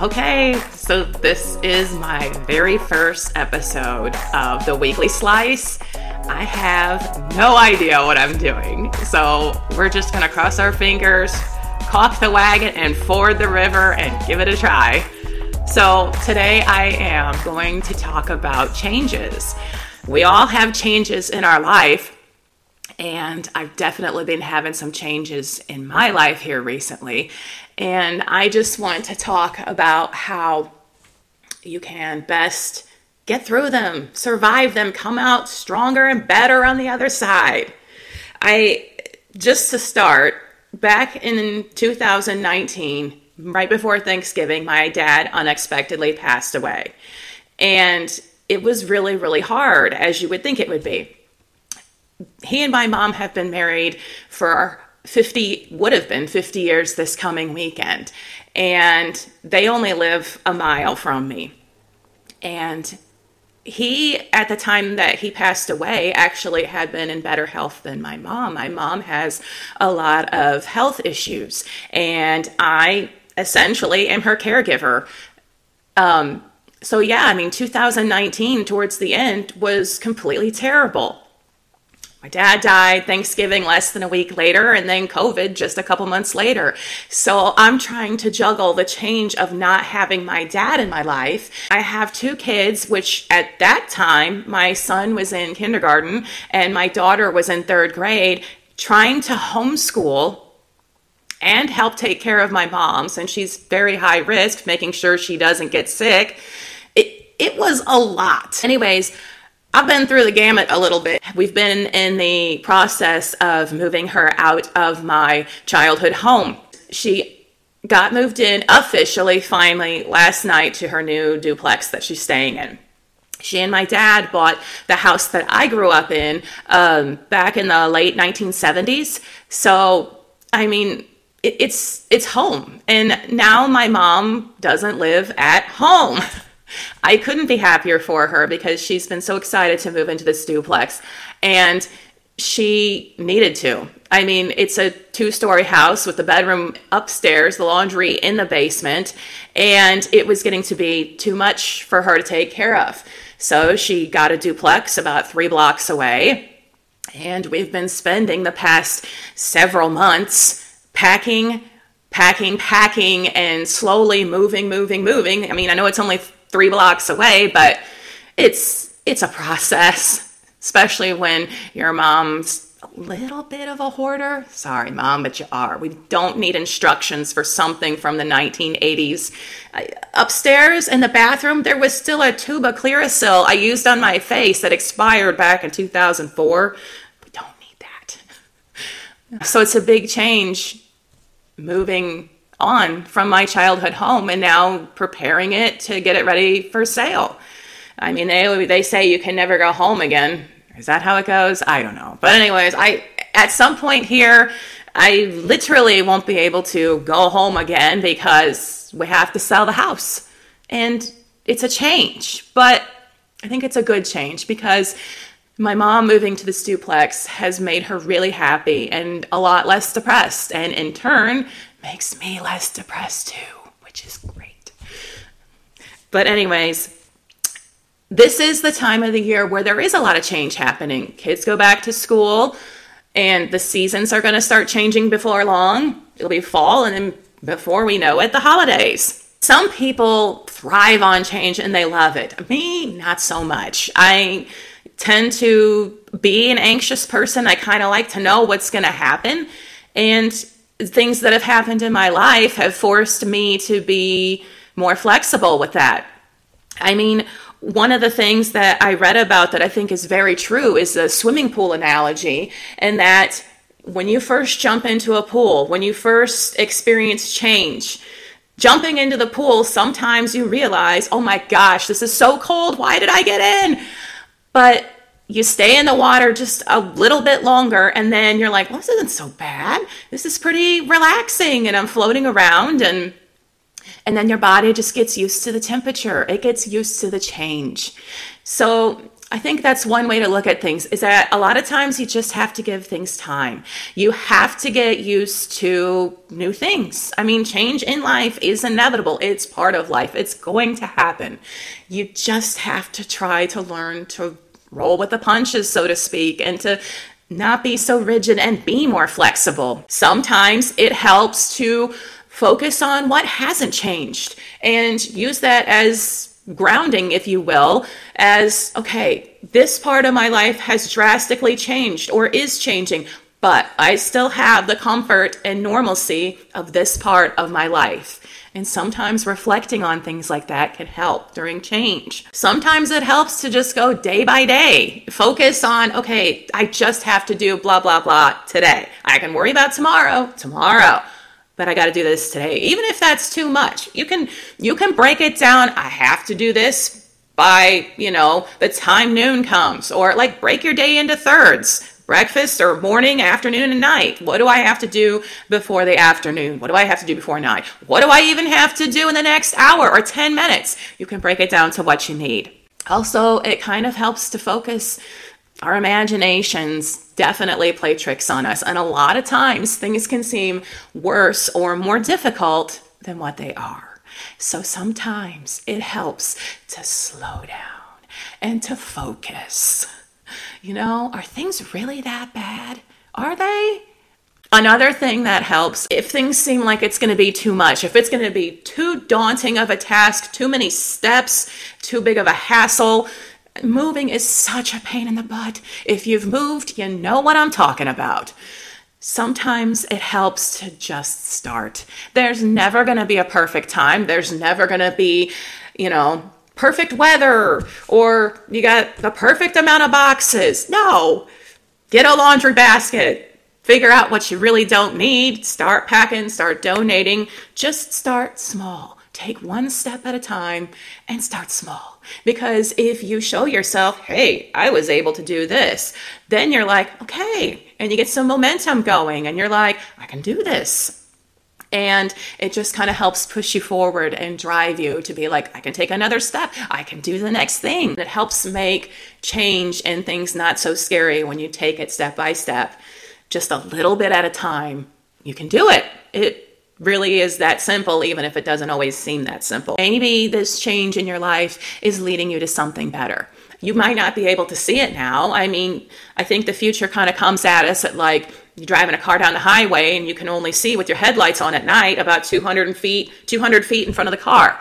Okay, so this is my very first episode of the Weekly Slice. I have no idea what I'm doing, so we're just gonna cross our fingers, caulk the wagon, and ford the river and give it a try. So, today I am going to talk about changes. We all have changes in our life, and I've definitely been having some changes in my life here recently. And I just want to talk about how you can best get through them, survive them, come out stronger and better on the other side. I just to start, back in 2019, right before Thanksgiving, my dad unexpectedly passed away. And it was really, really hard, as you would think it would be. He and my mom have been married for 50, would have been 50 years this coming weekend. And they only live a mile from me. And he, at the time that he passed away, actually had been in better health than my mom. My mom has a lot of health issues, and I essentially am her caregiver. Um, so, yeah, I mean, 2019 towards the end was completely terrible. My dad died Thanksgiving less than a week later, and then COVID just a couple months later. So I'm trying to juggle the change of not having my dad in my life. I have two kids, which at that time, my son was in kindergarten and my daughter was in third grade, trying to homeschool and help take care of my mom since she's very high risk, making sure she doesn't get sick. It, it was a lot. Anyways, I've been through the gamut a little bit. We've been in the process of moving her out of my childhood home. She got moved in officially, finally, last night to her new duplex that she's staying in. She and my dad bought the house that I grew up in um, back in the late 1970s. So, I mean, it, it's it's home, and now my mom doesn't live at home. I couldn't be happier for her because she's been so excited to move into this duplex and she needed to. I mean, it's a two story house with the bedroom upstairs, the laundry in the basement, and it was getting to be too much for her to take care of. So she got a duplex about three blocks away. And we've been spending the past several months packing, packing, packing, and slowly moving, moving, moving. I mean, I know it's only three blocks away, but it's it's a process, especially when your mom's a little bit of a hoarder. Sorry, mom, but you are. We don't need instructions for something from the 1980s. upstairs in the bathroom, there was still a tube of Clearasil I used on my face that expired back in 2004. We don't need that. So it's a big change moving on from my childhood home and now preparing it to get it ready for sale. I mean, they, they say you can never go home again. Is that how it goes? I don't know. But anyways, I at some point here, I literally won't be able to go home again because we have to sell the house. And it's a change, but I think it's a good change because my mom moving to this duplex has made her really happy and a lot less depressed. And in turn, makes me less depressed too, which is great. But, anyways, this is the time of the year where there is a lot of change happening. Kids go back to school, and the seasons are going to start changing before long. It'll be fall, and then before we know it, the holidays. Some people thrive on change and they love it. Me, not so much. I tend to be an anxious person. I kind of like to know what's going to happen. And things that have happened in my life have forced me to be more flexible with that. I mean, one of the things that I read about that I think is very true is the swimming pool analogy, and that when you first jump into a pool, when you first experience change, jumping into the pool, sometimes you realize, oh my gosh, this is so cold. Why did I get in? But you stay in the water just a little bit longer and then you're like well this isn't so bad this is pretty relaxing and i'm floating around and and then your body just gets used to the temperature it gets used to the change so I think that's one way to look at things is that a lot of times you just have to give things time. You have to get used to new things. I mean, change in life is inevitable. It's part of life. It's going to happen. You just have to try to learn to roll with the punches, so to speak, and to not be so rigid and be more flexible. Sometimes it helps to focus on what hasn't changed and use that as grounding, if you will, as okay, this part of my life has drastically changed or is changing, but I still have the comfort and normalcy of this part of my life. And sometimes reflecting on things like that can help during change. Sometimes it helps to just go day by day, focus on, okay, I just have to do blah, blah, blah today. I can worry about tomorrow, tomorrow but I got to do this today. Even if that's too much, you can you can break it down. I have to do this by, you know, the time noon comes or like break your day into thirds. Breakfast or morning, afternoon, and night. What do I have to do before the afternoon? What do I have to do before night? What do I even have to do in the next hour or 10 minutes? You can break it down to what you need. Also, it kind of helps to focus our imaginations definitely play tricks on us. And a lot of times things can seem worse or more difficult than what they are. So sometimes it helps to slow down and to focus. You know, are things really that bad? Are they? Another thing that helps, if things seem like it's going to be too much, if it's going to be too daunting of a task, too many steps, too big of a hassle, Moving is such a pain in the butt. If you've moved, you know what I'm talking about. Sometimes it helps to just start. There's never going to be a perfect time. There's never going to be, you know, perfect weather or you got the perfect amount of boxes. No. Get a laundry basket. Figure out what you really don't need. Start packing, start donating. Just start small. Take one step at a time and start small. Because if you show yourself, hey, I was able to do this, then you're like, okay, and you get some momentum going and you're like, I can do this. And it just kind of helps push you forward and drive you to be like, I can take another step. I can do the next thing. It helps make change and things not so scary when you take it step by step, just a little bit at a time. You can do it. It really is that simple, even if it doesn't always seem that simple. Maybe this change in your life is leading you to something better. You might not be able to see it now. I mean, I think the future kind of comes at us at like you're driving a car down the highway and you can only see with your headlights on at night about 200 feet, 200 feet in front of the car.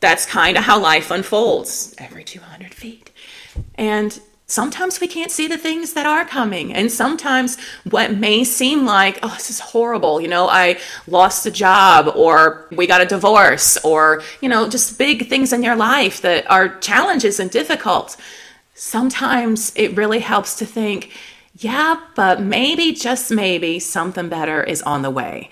That's kind of how life unfolds every 200 feet. And sometimes we can't see the things that are coming. And sometimes what may seem like, oh, this is horrible, you know, I lost a job or we got a divorce or, you know, just big things in your life that are challenges and difficult. Sometimes it really helps to think, yeah, but maybe, just maybe, something better is on the way.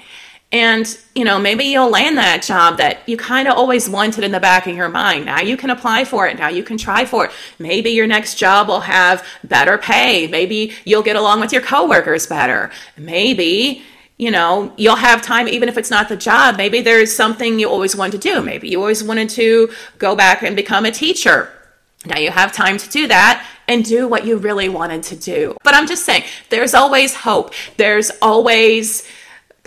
And, you know, maybe you'll land that job that you kind of always wanted in the back of your mind. Now you can apply for it. Now you can try for it. Maybe your next job will have better pay. Maybe you'll get along with your coworkers better. Maybe, you know, you'll have time, even if it's not the job. Maybe there's something you always wanted to do. Maybe you always wanted to go back and become a teacher. Now you have time to do that and do what you really wanted to do. But I'm just saying, there's always hope. There's always,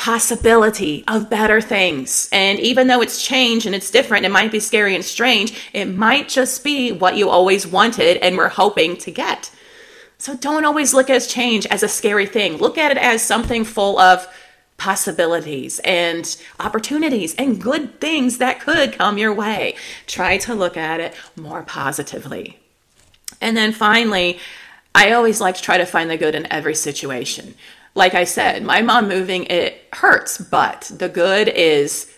possibility of better things. And even though it's change and it's different, it might be scary and strange, it might just be what you always wanted and were hoping to get. So don't always look at change as a scary thing. Look at it as something full of possibilities and opportunities and good things that could come your way. Try to look at it more positively. And then finally, I always like to try to find the good in every situation like I said, my mom moving, it hurts, but the good is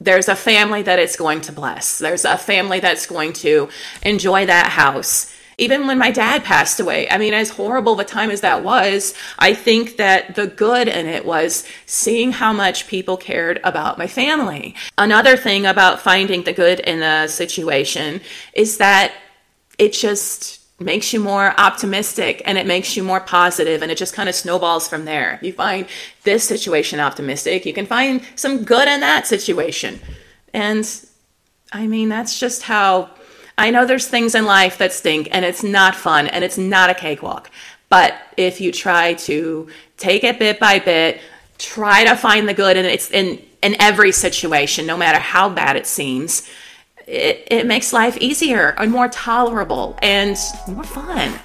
there's a family that it's going to bless. There's a family that's going to enjoy that house. Even when my dad passed away, I mean, as horrible of a time as that was, I think that the good in it was seeing how much people cared about my family. Another thing about finding the good in a situation is that it just makes you more optimistic and it makes you more positive and it just kind of snowballs from there. You find this situation optimistic, you can find some good in that situation. And I mean, that's just how I know there's things in life that stink and it's not fun and it's not a cakewalk. But if you try to take it bit by bit, try to find the good and it's in in every situation, no matter how bad it seems, it, it makes life easier and more tolerable and more fun.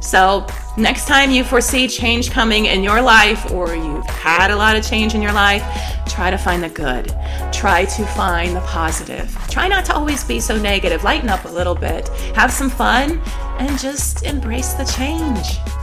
So, next time you foresee change coming in your life or you've had a lot of change in your life, try to find the good. Try to find the positive. Try not to always be so negative. Lighten up a little bit. Have some fun and just embrace the change.